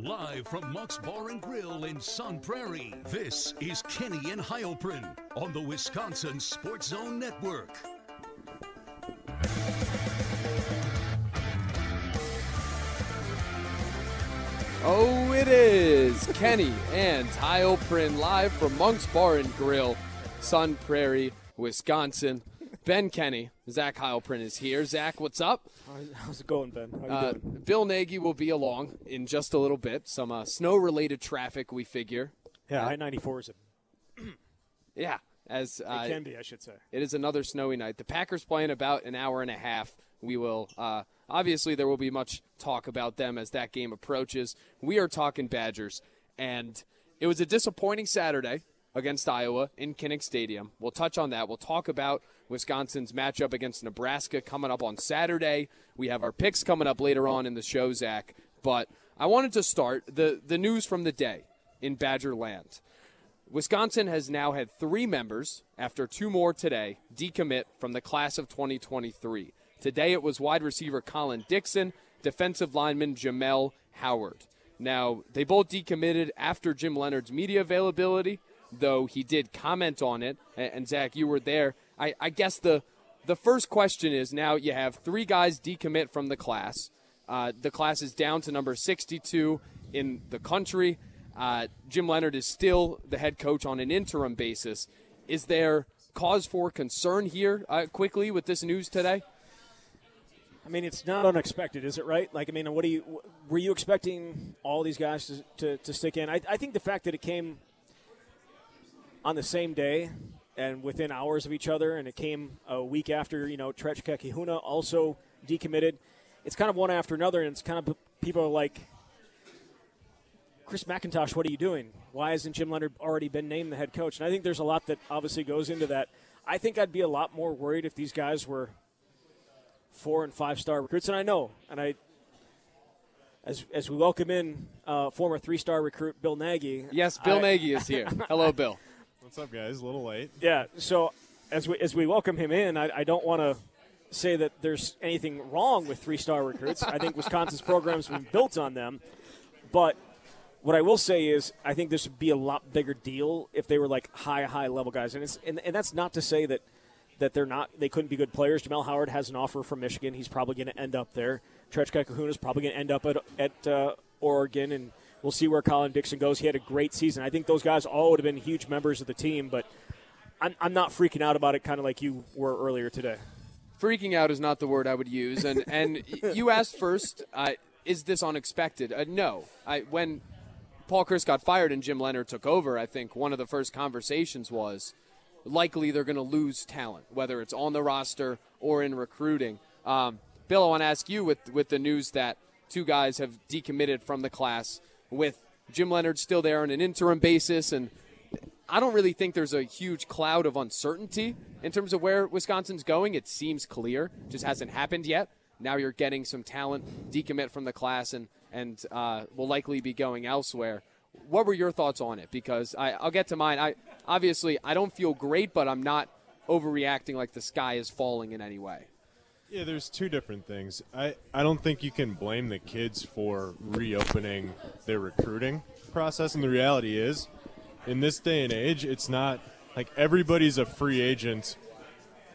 Live from Monk's Bar and Grill in Sun Prairie, this is Kenny and Heilprin on the Wisconsin Sports Zone Network. Oh, it is Kenny and Heilprin live from Monk's Bar and Grill, Sun Prairie, Wisconsin. Ben Kenny, Zach Heilprin is here. Zach, what's up? How's it going, Ben? How you Uh, doing? Bill Nagy will be along in just a little bit. Some uh, snow-related traffic, we figure. Yeah, I ninety four is a Yeah, as uh, it can be, I should say. It is another snowy night. The Packers play in about an hour and a half. We will, uh, obviously, there will be much talk about them as that game approaches. We are talking Badgers, and it was a disappointing Saturday against Iowa in Kinnick Stadium. We'll touch on that. We'll talk about Wisconsin's matchup against Nebraska coming up on Saturday. We have our picks coming up later on in the show, Zach. But I wanted to start the, the news from the day in Badger land. Wisconsin has now had three members, after two more today, decommit from the class of 2023. Today it was wide receiver Colin Dixon, defensive lineman Jamel Howard. Now, they both decommitted after Jim Leonhard's media availability, though he did comment on it. And, and Zach, you were there. I, I guess the, the first question is now you have three guys decommit from the class. Uh, the class is down to number 62 in the country. Uh, Jim Leonhard is still the head coach on an interim basis. Is there cause for concern here uh, quickly with this news today? I mean, it's not unexpected, is it? Right? Like, I mean, what do you were you expecting all these guys to to, to stick in? I, I think the fact that it came on the same day and within hours of each other, and it came a week after you know Kekahuna also decommitted. It's kind of one after another, and it's kind of people are like, Chris McIntosh, what are you doing? Why hasn't Jim Leonhard already been named the head coach? And I think there's a lot that obviously goes into that. I think I'd be a lot more worried if these guys were four and five star recruits, and I know, and I, as as we welcome in uh, former three star recruit Bill Nagy. Yes, Bill I- Nagy is here. Hello, Bill. What's up, guys? A little late. Yeah. So as we as we welcome him in, I, I don't want to say that there's anything wrong with three star recruits. I think Wisconsin's program's been built on them, but. What I will say is, I think this would be a lot bigger deal if they were like high, high level guys, and it's and, and that's not to say that that they're not they couldn't be good players. Jamel Howard has an offer from Michigan; he's probably going to end up there. Trech Kekahuna is probably going to end up at at uh, Oregon, and we'll see where Colin Dixon goes. He had a great season. I think those guys all would have been huge members of the team, but I'm, I'm not freaking out about it, kind of like you were earlier today. Freaking out is not the word I would use. And and you asked first, uh, is this unexpected? Uh, no. I when Paul Chryst got fired and Jim Leonhard took over, I think one of the first conversations was likely they're going to lose talent, whether it's on the roster or in recruiting. Um, Bill, I want to ask you with with the news that two guys have decommitted from the class, with Jim Leonhard still there on an interim basis, and I don't really think there's a huge cloud of uncertainty in terms of where Wisconsin's going. It seems clear, just hasn't happened yet. Now you're getting some talent decommit from the class and and uh, will likely be going elsewhere. What were your thoughts on it? Because I, I'll get to mine. I obviously I don't feel great, but I'm not overreacting like the sky is falling in any way. Yeah, there's two different things. I, I don't think you can blame the kids for reopening their recruiting process. And the reality is, in this day and age, it's not like everybody's a free agent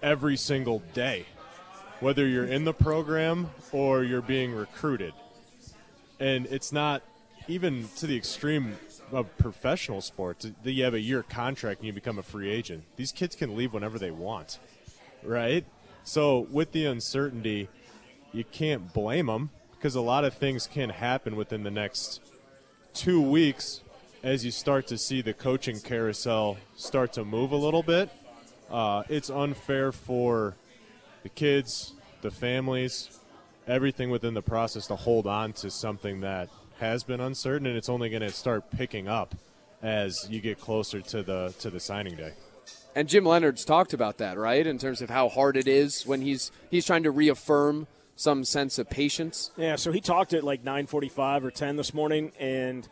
every single day, whether you're in the program or you're being recruited. And it's not even to the extreme of professional sports that you have a year contract and you become a free agent. These kids can leave whenever they want, right? So with the uncertainty, you can't blame them because a lot of things can happen within the next two weeks as you start to see the coaching carousel start to move a little bit. Uh, it's unfair for the kids, the families, everything within the process to hold on to something that has been uncertain, and it's only going to start picking up as you get closer to the to the signing day. And Jim Leonhard's talked about that, right? In terms of how hard it is when he's he's trying to reaffirm some sense of patience. Yeah, so he talked at like 9:45 or 10 this morning, and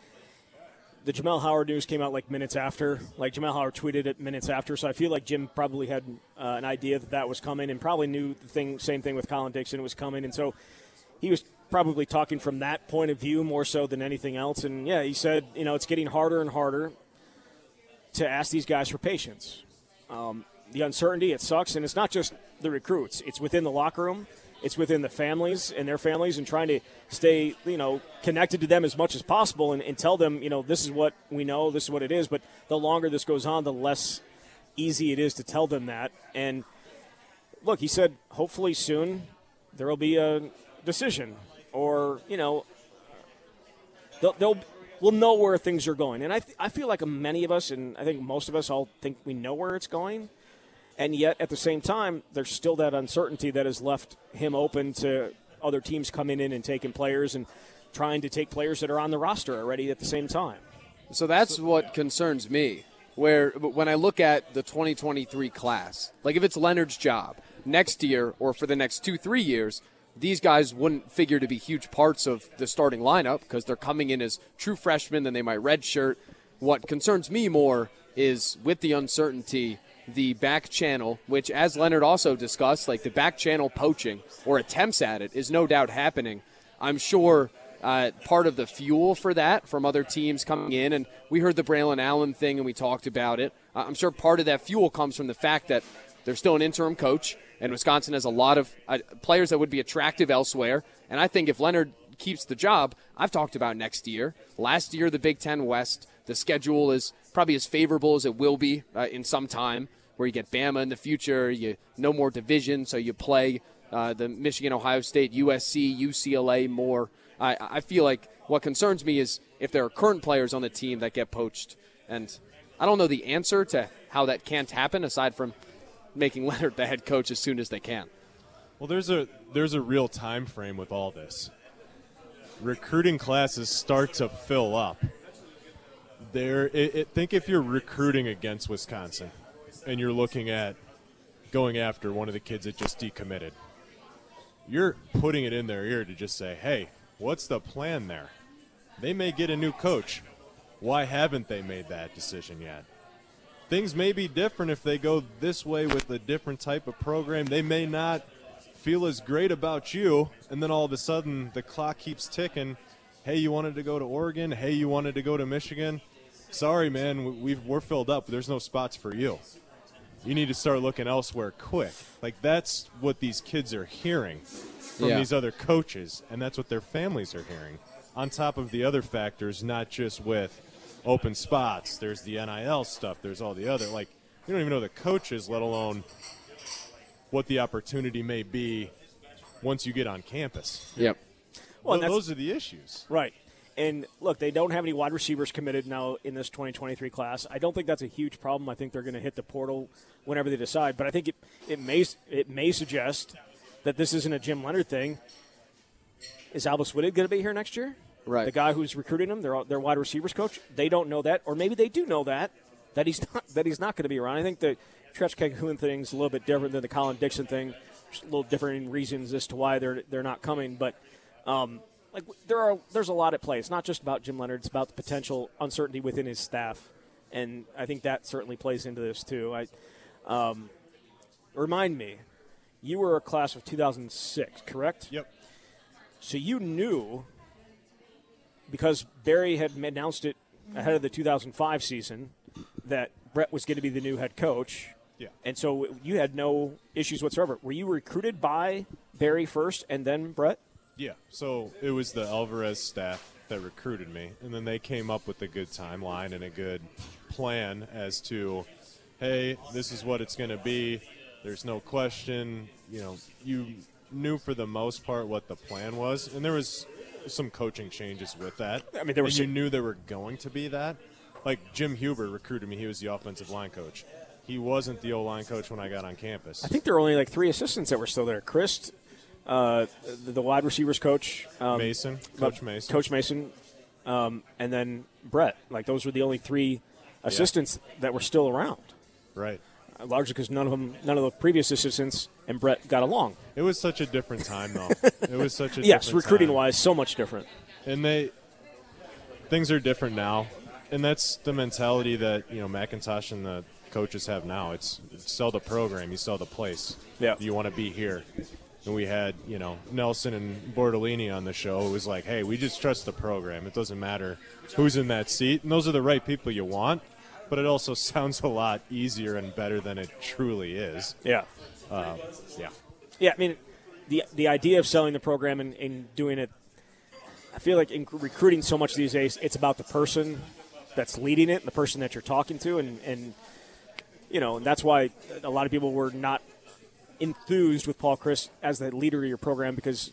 the Jamel Howard news came out like minutes after. Like Jamel Howard tweeted it minutes after, so I feel like Jim probably had uh, an idea that that was coming, and probably knew the thing. Same thing with Colin Dixon was coming, and so he was probably talking from that point of view more so than anything else. And yeah, he said, you know, it's getting harder and harder to ask these guys for patience. Um, the uncertainty, it sucks, and it's not just the recruits; it's within the locker room, it's within the families and their families, and trying to stay, you know, connected to them as much as possible, and, and tell them, you know, this is what we know, this is what it is. But the longer this goes on, the less easy it is to tell them that. And look, he said, hopefully soon there will be a decision, or you know, they'll, they'll we'll know where things are going. And I, th- I feel like many of us, and I think most of us, all think we know where it's going. And yet, at the same time, there's still that uncertainty that has left him open to other teams coming in and taking players and trying to take players that are on the roster already at the same time. So that's what concerns me. Where when I look at the 2023 class, like if it's Leonhard's job next year or for the next two, three years, these guys wouldn't figure to be huge parts of the starting lineup because they're coming in as true freshmen, then they might redshirt. What concerns me more is with the uncertainty, the back channel, which, as Leonhard also discussed, like the back channel poaching or attempts at it is no doubt happening. I'm sure uh, part of the fuel for that from other teams coming in, and we heard the Braylon Allen thing and we talked about it. I'm sure part of that fuel comes from the fact that there's still an interim coach and Wisconsin has a lot of uh, players that would be attractive elsewhere. And I think if Leonhard keeps the job, I've talked about next year. Last year, the Big Ten West, the schedule is probably as favorable as it will be uh, in some time, where you get Bama in the future, you no more division, so you play uh, the Michigan, Ohio State, USC, UCLA more. I, I feel like what concerns me is if there are current players on the team that get poached, and I don't know the answer to how that can't happen aside from making Leonhard the head coach as soon as they can. Well, there's a there's a real time frame with all this. Recruiting classes start to fill up. There, it, it, think if you're recruiting against Wisconsin, and you're looking at going after one of the kids that just decommitted. You're putting it in their ear to just say, "Hey, what's the plan there?" They may get a new coach. Why haven't they made that decision yet? Things may be different if they go this way with a different type of program. They may not feel as great about you, and then all of a sudden the clock keeps ticking. Hey, you wanted to go to Oregon. Hey, you wanted to go to Michigan. Sorry, man, we are filled up. There's no spots for you. You need to start looking elsewhere quick. Like that's what these kids are hearing from yeah. these other coaches, and that's what their families are hearing. On top of the other factors, not just with open spots. There's the NIL stuff. There's all the other like you don't even know the coaches, let alone what the opportunity may be once you get on campus. Yep. Well, those are the issues. Right. And look, they don't have any wide receivers committed now in this 2023 class. I don't think that's a huge problem. I think they're going to hit the portal whenever they decide. But I think it, it may it may suggest that this isn't a Jim Leonhard thing. Is Alvis Whitted going to be here next year? Right. The guy who's recruiting them, their their wide receivers coach, they don't know that, or maybe they do know that that he's not that he's not going to be around. I think the Trech thing thing's a little bit different than the Colin Dixon thing. There's a little different reasons as to why they're they're not coming, but um, like there are there's a lot at play. It's not just about Jim Leonhard; it's about the potential uncertainty within his staff, and I think that certainly plays into this too. I um, remind me, you were a class of 2006, correct? Yep. So you knew because Barry had announced it ahead of the 2005 season that Brett was going to be the new head coach. Yeah. And so you had no issues whatsoever. Were you recruited by Barry first and then Brett? Yeah. So it was the Alvarez staff that recruited me, and then they came up with a good timeline and a good plan as to, hey, this is what it's going to be. There's no question. You know, you knew for the most part what the plan was, and there was some coaching changes with that. I mean, there was. You knew there were going to be that. Like Jim Hueber recruited me; he was the offensive line coach. He wasn't the O line coach when I got on campus. I think there were only like three assistants that were still there. Chris, uh, the, the, wide receivers coach, um, Mason, Coach Mason, Coach Mason, um, and then Brett. Like those were the only three assistants yeah. that were still around. Right largely because none of them, none of the previous assistants and Brett got along. It was such a different time, though. it was such a yes, recruiting time. wise, so much different. And they things are different now, and that's the mentality that you know McIntosh and the coaches have now. It's, it's sell the program, you sell the place. Yeah, you want to be here, and we had you know Nelson and Bortolini on the show, it was like, hey, we just trust the program. It doesn't matter who's in that seat, and those are the right people you want. But it also sounds a lot easier and better than it truly is. Yeah. Uh, yeah. Yeah, I mean, the the idea of selling the program and, and doing it, I feel like in recruiting so much these days, it's about the person that's leading it, and the person that you're talking to, and and you know, and that's why a lot of people were not enthused with Paul Chryst as the leader of your program because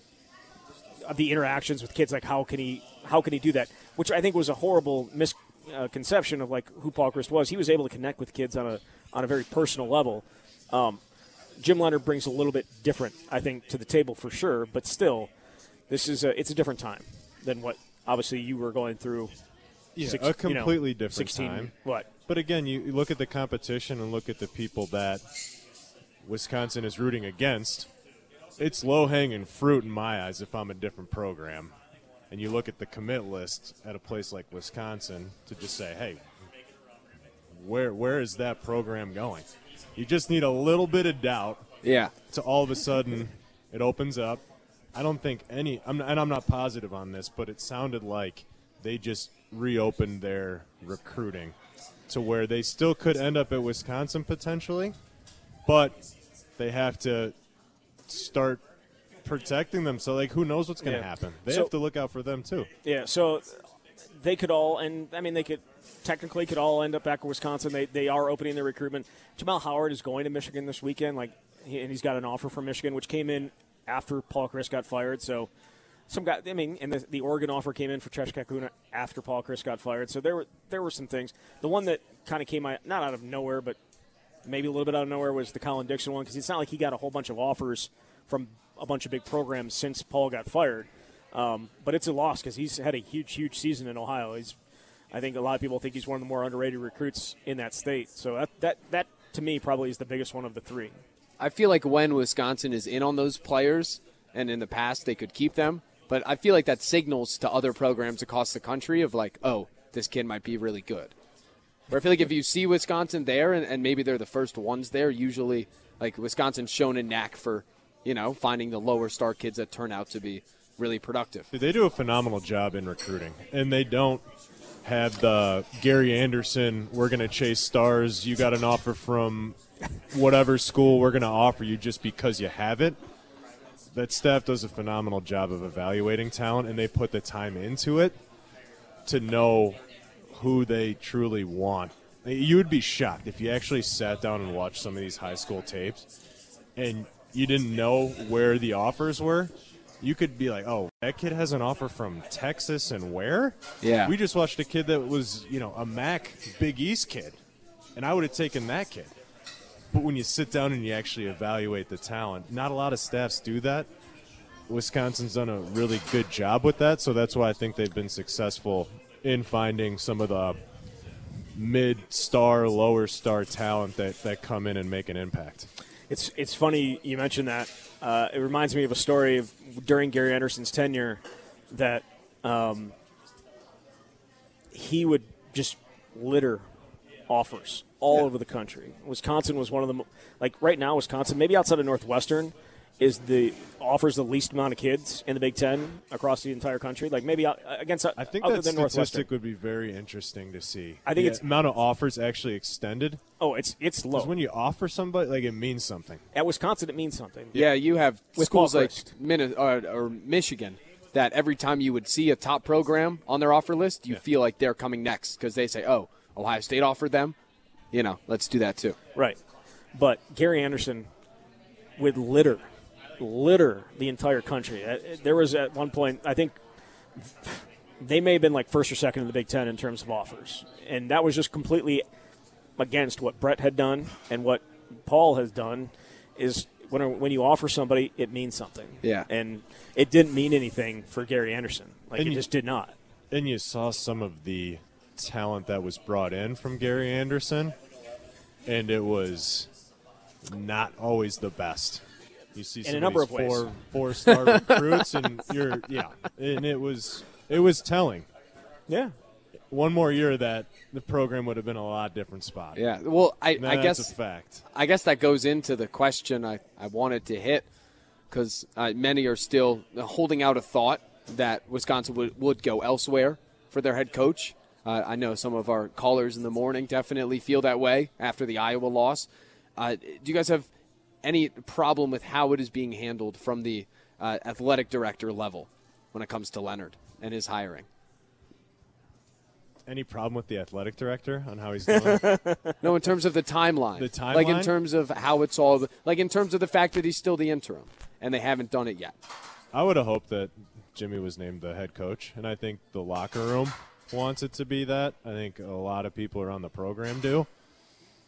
of the interactions with kids. Like, how can he how can he do that? Which I think was a horrible misconception of like who Paul Chryst was. He was able to connect with kids on a on a very personal level. Um, Jim Leonhard brings a little bit different, I think, to the table for sure. But still, this is a, it's a different time than what obviously you were going through. Yeah, six- a you know, completely different 16 time. What? But again, you you look at the competition and look at the people that Wisconsin is rooting against. It's low hanging fruit in my eyes if I'm a different program. And you look at the commit list at a place like Wisconsin to just say, hey, where where is that program going? You just need a little bit of doubt Yeah. to all of a sudden it opens up. I don't think any, I'm, and I'm not positive on this, but it sounded like they just reopened their recruiting to where they still could end up at Wisconsin potentially, but they have to start protecting them. So, like, who knows what's going to Yeah. happen? They So- have to look out for them too. Yeah, so they could all, and I mean, they could technically could all end up back in Wisconsin. They, they are opening their recruitment. Jamel Howard is going to Michigan this weekend, like, he, and he's got an offer from Michigan, which came in after Paul Chryst got fired. So some guy, I mean, and the, the Oregon offer came in for Trech Kekahuna after Paul Chryst got fired. So there were there were some things. The one that kind of came out, not out of nowhere, but maybe a little bit out of nowhere was the Colin Dixon one because it's not like he got a whole bunch of offers from a bunch of big programs since Paul got fired. Um, but it's a loss because he's had a huge, huge season in Ohio. He's, I think a lot of people think he's one of the more underrated recruits in that state. So that that that to me probably is the biggest one of the three. I feel like when Wisconsin is in on those players, and in the past they could keep them, but I feel like that signals to other programs across the country of like, oh, this kid might be really good. Where I feel like if you see Wisconsin there, and, and maybe they're the first ones there, usually like Wisconsin's shown a knack for, you know, finding the lower star kids that turn out to be really productive. They do a phenomenal job in recruiting, and they don't have the Gary Anderson. We're going to chase stars. You got an offer from whatever school. We're going to offer you just because you have it. That staff does a phenomenal job of evaluating talent, and they put the time into it to know who they truly want. You would be shocked if you actually sat down and watched some of these high school tapes and you didn't know where the offers were. You could be like, "Oh, that kid has an offer from Texas and where?" Yeah. We just watched a kid that was, you know, a MAC Big East kid, and I would have taken that kid. But when you sit down and you actually evaluate the talent, not a lot of staffs do that. Wisconsin's done a really good job with that, so that's why I think they've been successful in finding some of the mid-star, lower-star talent that, that come in and make an impact. It's it's funny you mentioned that. Uh, it reminds me of a story of during Gary Anderson's tenure that um, he would just litter offers all over the country. Wisconsin was one of them. Like right now, Wisconsin, maybe outside of Northwestern, is the offers the least amount of kids in the Big Ten across the entire country. Like maybe against uh, I think other that than Northwestern. statistic would be very interesting to see. I think the it's- amount of offers actually extended. Oh, it's it's low. Because when you offer somebody, like it means something. At Wisconsin, it means something. Yeah, you have With schools like Chryst. Minne- or, uh, or Michigan that every time you would see a top program on their offer list, you feel like they're coming next because they say, "Oh, Ohio State offered them." You know, let's do that too. Right. But Gary Anderson would litter, litter the entire country. Uh, There was at one point, I think they may have been like first or second in the Big Ten in terms of offers. And that was just completely against what Brett had done and what Paul has done is when, when you offer somebody, it means something. Yeah. And it didn't mean anything for Gary Anderson. Like, And it you- just did not. And you saw some of the talent that was brought in from Gary Anderson, and it was not always the best. You see some a number these of ways. four four star recruits, and you're yeah, and it was it was telling. Yeah. One more year of that the program would have been a lot different spot. Yeah. Well, I, And I that's guess a fact. I guess that goes into the question I, I wanted to hit because uh, many are still holding out a thought that Wisconsin would, would go elsewhere for their head coach. Uh, I know some of our callers in the morning definitely feel that way after the Iowa loss. Uh, do you guys have any problem with how it is being handled from the uh, athletic director level when it comes to Leonhard and his hiring? Any problem with the athletic director on how he's doing? No, in terms of the timeline. The timeline. Like in terms of how it's all, like in terms of the fact that he's still the interim and they haven't done it yet. I would have hoped that Jimmy was named the head coach, and I think the locker room wants it to be that. I think a lot of people around the program do.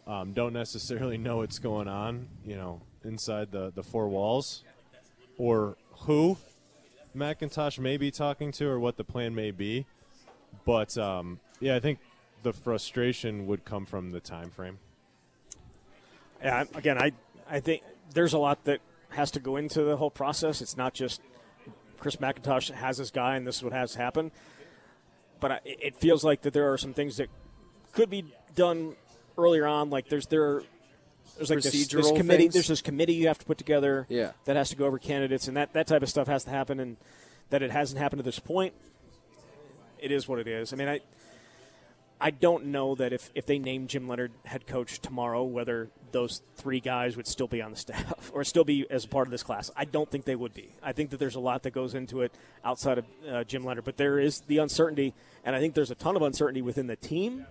Um, don't necessarily know what's going on, you know, inside the, the four walls, or who McIntosh may be talking to, or what the plan may be. But um, yeah, I think the frustration would come from the time frame. Yeah, again, I I think there's a lot that has to go into the whole process. It's not just Chris McIntosh has this guy and this is what has happened. But I, it feels like that there are some things that could be done earlier on. Like there's there. There's like this, this committee. things? There's this committee you have to put together. Yeah. That has to go over candidates, and that, that type of stuff has to happen. And that it hasn't happened to this point. It is what it is. I mean, I I don't know that if, if they name Jim Leonhard head coach tomorrow, whether those three guys would still be on the staff or still be as part of this class. I don't think they would be. I think that there's a lot that goes into it outside of uh, Jim Leonhard, but there is the uncertainty, and I think there's a ton of uncertainty within the team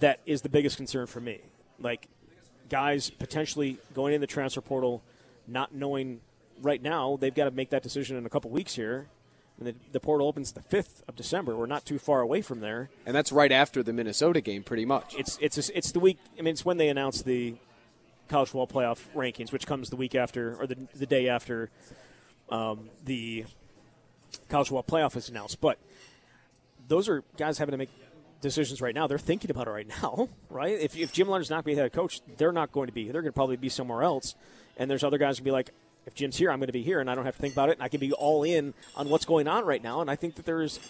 that is the biggest concern for me. Like guys potentially going in the transfer portal, not knowing right now they've got to make that decision in a couple weeks here. And the, the portal opens the fifth of December. We're not too far away from there And that's right after the Minnesota game, pretty much. it's it's it's the week. I mean, it's when they announce the college football playoff rankings, which comes the week after or the the day after um, the college football playoff is announced. But those are guys having to make decisions right now. They're thinking about it right now, right? If, if Jim Leonhard's not going to be head coach, they're not going to be. They're going to probably be somewhere else. And there's other guys who be like, if Jim's here, I'm going to be here, and I don't have to think about it, and I can be all in on what's going on right now. And I think that there's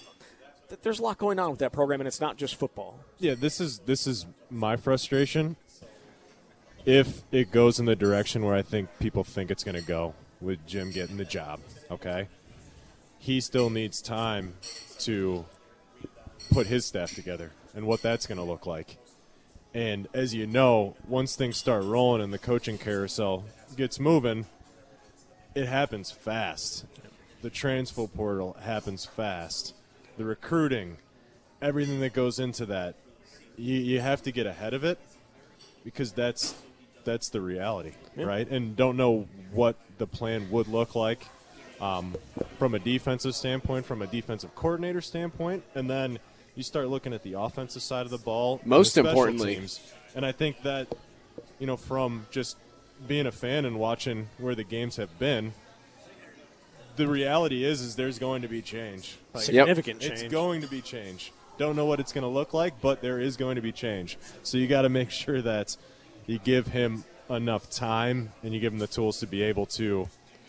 that there's a lot going on with that program, and it's not just football. Yeah, this is this is my frustration. If it goes in the direction where I think people think it's going to go with Jim getting the job, okay, he still needs time to put his staff together and what that's going to look like. And as you know, once things start rolling and the coaching carousel gets moving, it happens fast. The transfer portal happens fast. The recruiting, everything that goes into that, you, you have to get ahead of it because that's that's the reality, right? And don't know what the plan would look like um, from a defensive standpoint, from a defensive coordinator standpoint, and then you start looking at the offensive side of the ball. and the Most special importantly. teams. and I think that you know from just being a fan and watching where the games have been. The reality is, is there's going to be change. Like, Significant change. it's going to be change. Don't know what it's going to look like, but there is going to be change. So you got to make sure that you give him enough time and you give him the tools to be able to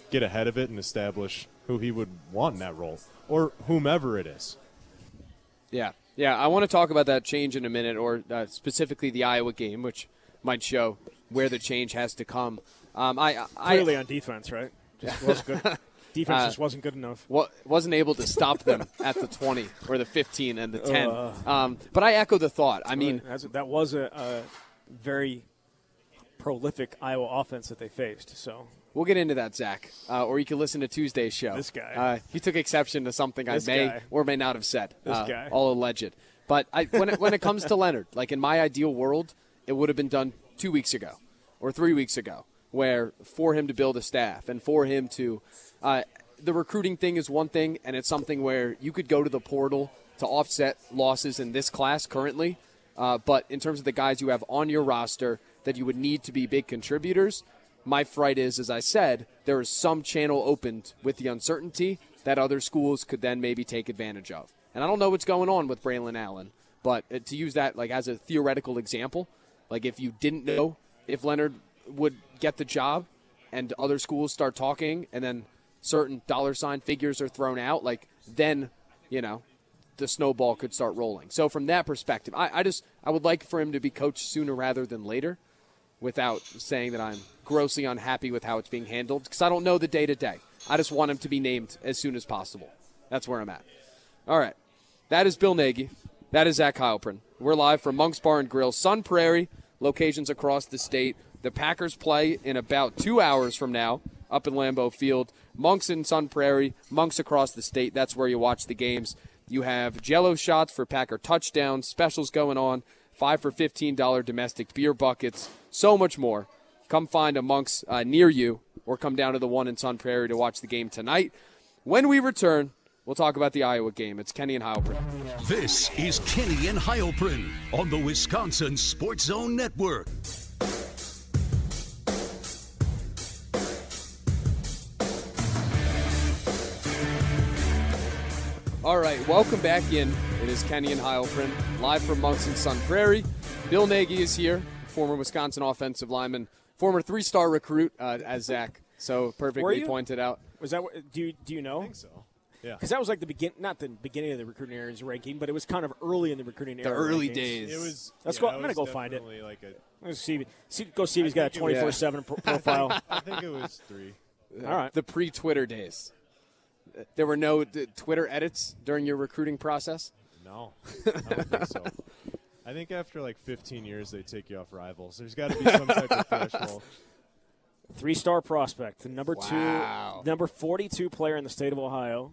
get ahead of it and establish who he would want in that role or whomever it is. Yeah, yeah. I want to talk about that change in a minute, or uh, specifically the Iowa game, which might show where the change has to come. Um, I, I Clearly on defense, right? Just wasn't good. Defense Uh, just wasn't good enough. wa- wasn't able to stop them at the 20 or the 15 and the 10. Uh. Um, but I echo the thought. I mean, that was a, a very prolific Iowa offense that they faced. So we'll get into that, Zach. Uh, or you can listen to Tuesday's show. This guy. Uh, he took exception to something This I may guy. or may not have said. This uh, guy. All alleged. But I, when, it, when it comes to Leonhard, like in my ideal world, it would have been done two weeks ago or three weeks ago, where for him to build a staff and for him to. Uh, the recruiting thing is one thing, and it's something where you could go to the portal to offset losses in this class currently. Uh, but in terms of the guys you have on your roster that you would need to be big contributors, my fright is, as I said, there is some channel opened with the uncertainty that other schools could then maybe take advantage of. And I don't know what's going on with Braylon Allen, but uh, to use that like as a theoretical example, like if you didn't know if Leonhard would get the job, and other schools start talking, and then certain dollar sign figures are thrown out, like then you know the snowball could start rolling. So from that perspective, I, I just I would like for him to be coached sooner rather than later, without saying that I'm grossly unhappy with how it's being handled because I don't know the day to day. I just want him to be named as soon as possible. That's where I'm at. All right. That is Bill Nagy. That is Zach Heilprin. We're live from Monk's Bar and Grill, Sun Prairie, locations across the state. The Packers play in about two hours from now up in Lambeau Field. Monks in Sun Prairie, Monks across the state. That's where you watch the games. You have jello shots for Packer touchdowns, specials going on, five for $15 domestic beer buckets, so much more. Come find a Monks uh, near you or come down to the one in Sun Prairie to watch the game tonight. When we return, we'll talk about the Iowa game. It's Kenny and Heilprin. This is Kenny and Heilprin on the Wisconsin Sports Zone Network. All right, welcome back in. It is Kenny and Heilprin, live from Monks and Sun Prairie. Bill Nagy is here, former Wisconsin offensive lineman, former three-star recruit, uh, as Zach so perfectly pointed out. Was that what, do you do you know? I think so. Yeah. Because that was like the begin, not the beginning of the recruiting areas ranking, but it was kind of early in the recruiting The era. early rankings. days. It was. Let's yeah, go- I'm gonna go find it. Like a, Let's see, see, go see if he's got a think it was- 24 seven profile. I think it was three. All right. the pre-Twitter days. There were no d- Twitter edits during your recruiting process. No, I don't think so. I think after like 15 years, they take you off rivals. There's got to be some type of threshold. Three star prospect, the number Wow. two, number 42 player in the state of Ohio,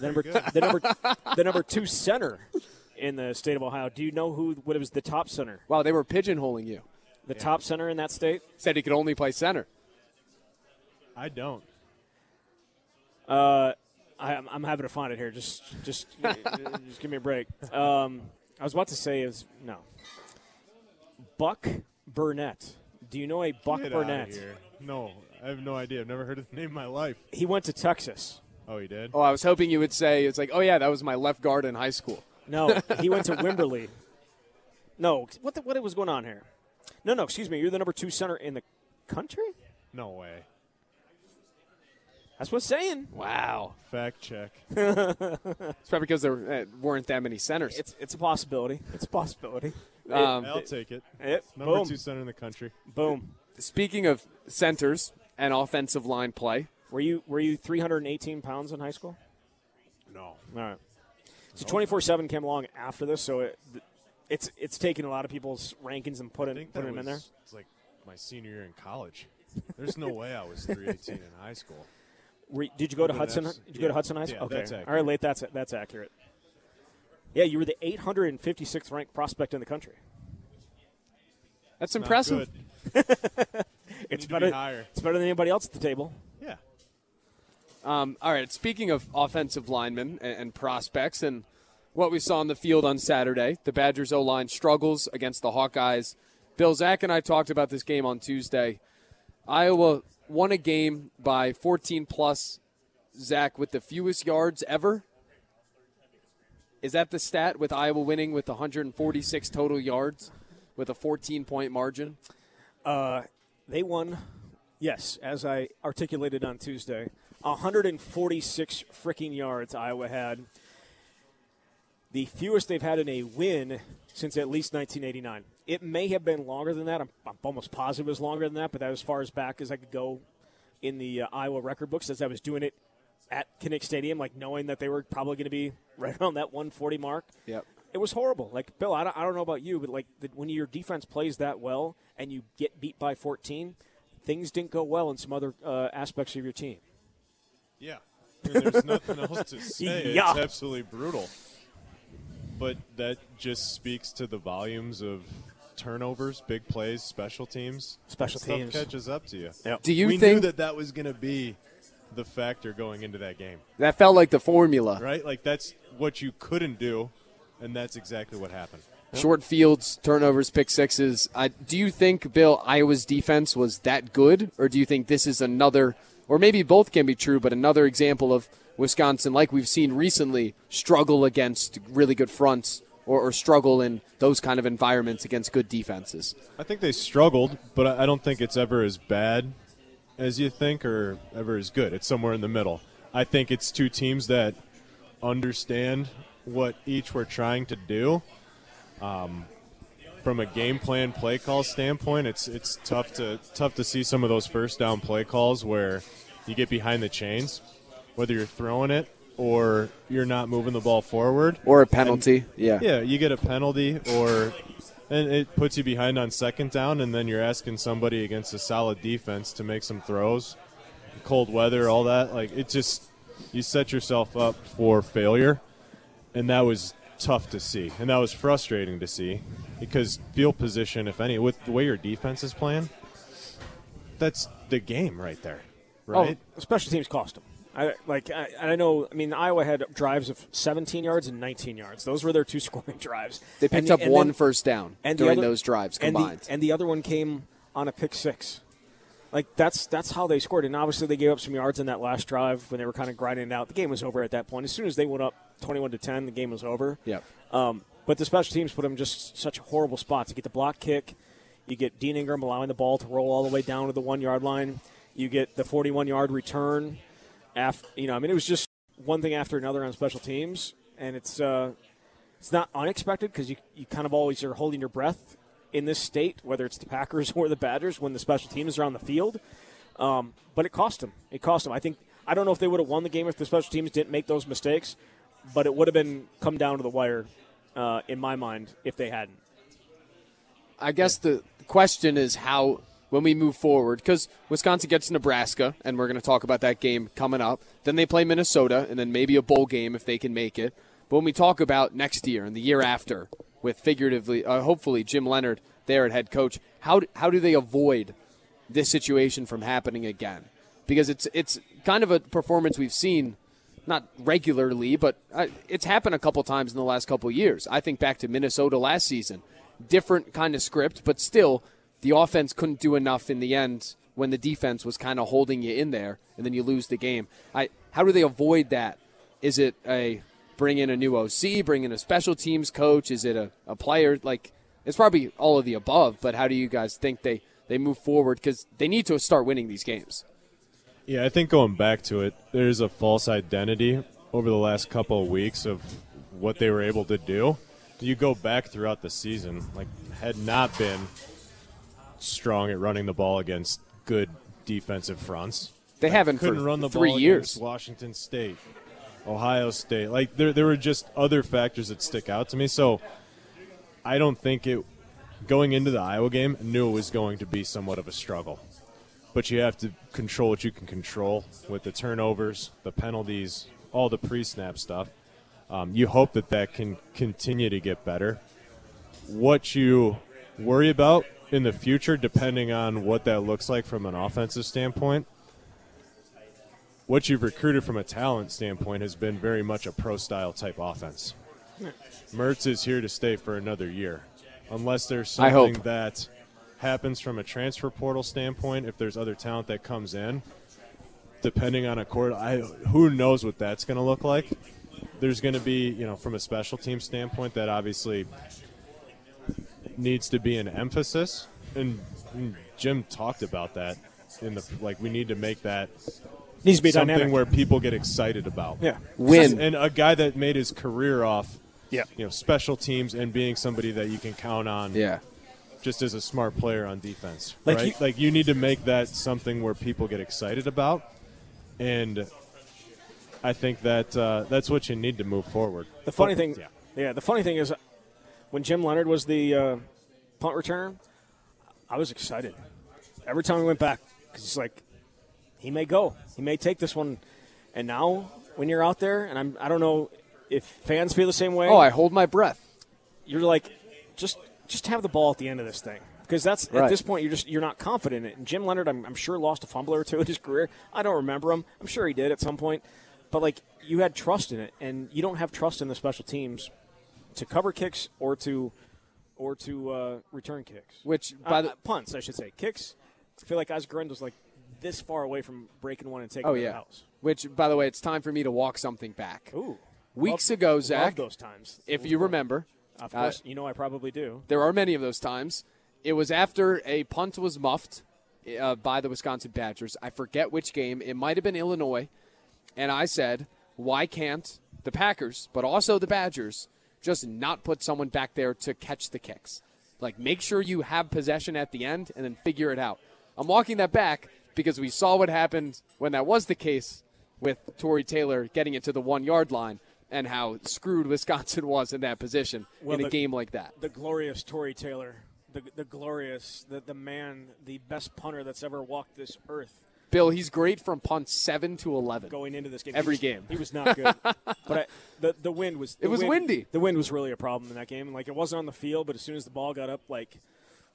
the number, the number, the number two center in the state of Ohio. Do you know who? What was the top center? Wow, they were pigeonholing you. The top center in that state? Said he could only play center. I don't. Uh, I, I'm, I'm happy to find it here. Just, just, just give me a break. Um, I was about to say is no. Buck Burnett. Do you know a Buck Get outta Burnett? here. No, I have no idea. I've never heard of the name in my life. He went to Texas. Oh, he did. Oh, I was hoping you would say it's like, oh yeah, that was my left guard in high school. No, he went to Wimberley. No, what the, what was going on here? No, no, excuse me. You're the number two center in the country. No way. That's what's saying. Wow, Fact check. it's probably because there uh, weren't that many centers. It's it's a possibility. It's a possibility. Um, I'll take it. Yep. Number Boom. two center in the country. Boom. speaking of centers and offensive line play, Were you were you 318 pounds in high school? No. All right. So 24 seven came along after this, so it, it's it's taken a lot of people's rankings and put I it, put that them in there. it's like my senior year in college. There's no way I was 318 in high school. Were, did you go to But Hudson? Did you go to Hudson High School? yeah, okay. that's All right, late. That's that's accurate. Yeah, you were the 856th ranked prospect in the country. that's Not impressive. good. It's Need to be better. higher. It's better than anybody else at the table. Yeah. Um, all right, speaking of offensive linemen and, and prospects and what we saw on the field on Saturday, the Badgers O line struggles against the Hawkeyes. Bill Zach and I talked about this game on Tuesday. Iowa won a game by 14 plus. Zach with the fewest yards ever. Is that the stat with Iowa winning with 146 total yards with a 14 point margin? Uh, they won, yes, as I articulated on Tuesday, 146 freaking yards Iowa had. The fewest they've had in a win since at least 1989. It may have been longer than that. I'm, I'm almost positive it was longer than that, but that was as far as back as I could go in the uh, Iowa record books as I was doing it at Kinnick Stadium, like knowing that they were probably going to be right around that 140 mark. Yep. It was horrible. Like Bill, I don't, I don't know about you, but like the, when your defense plays that well and you get beat by 14, things didn't go well in some other uh, aspects of your team. Yeah. I mean, there's nothing else to say. Yeah. It's absolutely brutal. But that just speaks to the volumes of turnovers, big plays, special teams. Special Stuff teams. catches up to you. Yep. Do you we think knew that that was going to be the factor going into that game, that felt like the formula? right? Like that's what you couldn't do, and that's exactly what happened. short fields, turnovers, pick sixes. Uh, do you think, Bill, Iowa's defense was that good, or do you think this is another, or maybe both can be true, but another example of Wisconsin, like we've seen recently, struggle against really good fronts or, or struggle in those kind of environments against good defenses? I think they struggled, but I don't think it's ever as bad as you think or ever as good. It's somewhere in the middle. I think it's two teams that understand what each were trying to do. Um, from a game plan play call standpoint, it's it's tough to tough to see some of those first down play calls where you get behind the chains, whether you're throwing it or you're not moving the ball forward. Or a penalty. yeah. Yeah, you get a penalty or and it puts you behind on second down and then you're asking somebody against a solid defense to make some throws. Cold weather, all that, like it just you set yourself up for failure. And that was tough to see. And that was frustrating to see because field position, if any, with the way your defense is playing, that's the game right there. Oh, right? Oh, special teams cost them. I like. I, I know. I mean, Iowa had drives of 17 yards and 19 yards. Those were their two scoring drives. They picked and, up and one then, first down and during other, those drives and combined. the, and the other one came on a pick six. Like that's that's how they scored. And obviously they gave up some yards in that last drive when they were kind of grinding it out. The game was over at that point. As soon as they went up 21 to 10, the game was over. Yep. Um, but the special teams put them in just such a horrible spot. You get the block kick, you get Dean Engram allowing the ball to roll all the way down to the one yard line. You get the 41 yard return. After you know, I mean, it was just one thing after another on special teams, and it's uh, it's not unexpected because you you kind of always are holding your breath in this state, whether it's the Packers or the Badgers, when the special teams are on the field. Um, but it cost them. It cost them. I think I don't know if they would have won the game if the special teams didn't make those mistakes, but it would have been come down to the wire uh, in my mind if they hadn't. I guess the question is how when we move forward because Wisconsin gets Nebraska, and we're going to talk about that game coming up. Then they play Minnesota, and then maybe a bowl game if they can make it. But when we talk about next year and the year after, with figuratively, uh, hopefully Jim Leonhard there at head coach, how how do they avoid this situation from happening again? Because it's it's kind of a performance we've seen not regularly, but uh, it's happened a couple times in the last couple years. I think back to Minnesota last season, different kind of script, but still the offense couldn't do enough in the end when the defense was kind of holding you in there, and then you lose the game. I how do they avoid that? Is it a bring in a new OC, bring in a special teams coach? Is it a, a player? Like it's probably all of the above, but how do you guys think they they move forward because they need to start winning these games? Yeah, I think going back to it, there's a false identity over the last couple of weeks of what they were able to do. You go back throughout the season, like had not been strong at running the ball against good defensive fronts. They haven't couldn't run the three ball years. Washington State, Ohio State. Like there, there were just other factors that stick out to me. So I don't think it going into the Iowa game knew it was going to be somewhat of a struggle. But you have to control what you can control with the turnovers, the penalties, all the pre-snap stuff. Um, you hope that that can continue to get better. What you worry about in the future, depending on what that looks like from an offensive standpoint, what you've recruited from a talent standpoint has been very much a pro style type offense. Mertz is here to stay for another year, unless there's something that happens from a transfer portal standpoint. If there's other talent that comes in, depending on a court, I who knows what that's going to look like. There's going to be, you know, from a special team standpoint, that obviously needs to be an emphasis, and, and Jim talked about that in the like. We need to make that Needs to be something dynamic. where people get excited about. yeah, Win. And a guy that made his career off, yeah. you know, special teams and being somebody that you can count on. Yeah. Just as a smart player on defense, Like right? you- like you need to make that something where people get excited about, and I think that uh, that's what you need to move forward. The funny But- thing, yeah. yeah. the funny thing is, when Jim Leonhard was the uh, punt returner, I was excited every time we went back because it's like, he may go, he may take this one, and now when you're out there, and I'm, I don't know if fans feel the same way. Oh, I hold my breath. you're like, just just have the ball at the end of this thing because that's Right. at this point you're just you're not confident in it. And Jim Leonhard, I'm, I'm sure lost a fumble or two in his career. I don't remember him. I'm sure he did at some point, but like you had trust in it, and you don't have trust in the special teams to cover kicks or to or to uh, return kicks. Which by Uh, the uh, punts, I should say. Kicks. I feel like Osgren was like this far away from breaking one and taking oh it yeah. house. Which by the way, it's time for me to walk something back. Ooh. Weeks Love- ago, Zach, those times. if you remember, Of uh, course, you know I probably do. there are many of those times. It was after a punt was muffed uh, by the Wisconsin Badgers. I forget which game. It might have been Illinois. And I said, why can't the Packers, but also the Badgers, just not put someone back there to catch the kicks? Like, make sure you have possession at the end and then figure it out. I'm walking that back because we saw what happened when that was the case with Tory Taylor getting it to the one yard line and how screwed Wisconsin was in that position Well, in a the- game like that. The glorious Tory Taylor, the, the glorious, the, the man, the best punter that's ever walked this earth Bill, he's great from punt 7 to 11. going into this game. Every He was- game. He was not good. but I, the, the wind was. the It was wind- windy. The wind was really a problem in that game. Like, it wasn't on the field, but as soon as the ball got up, like,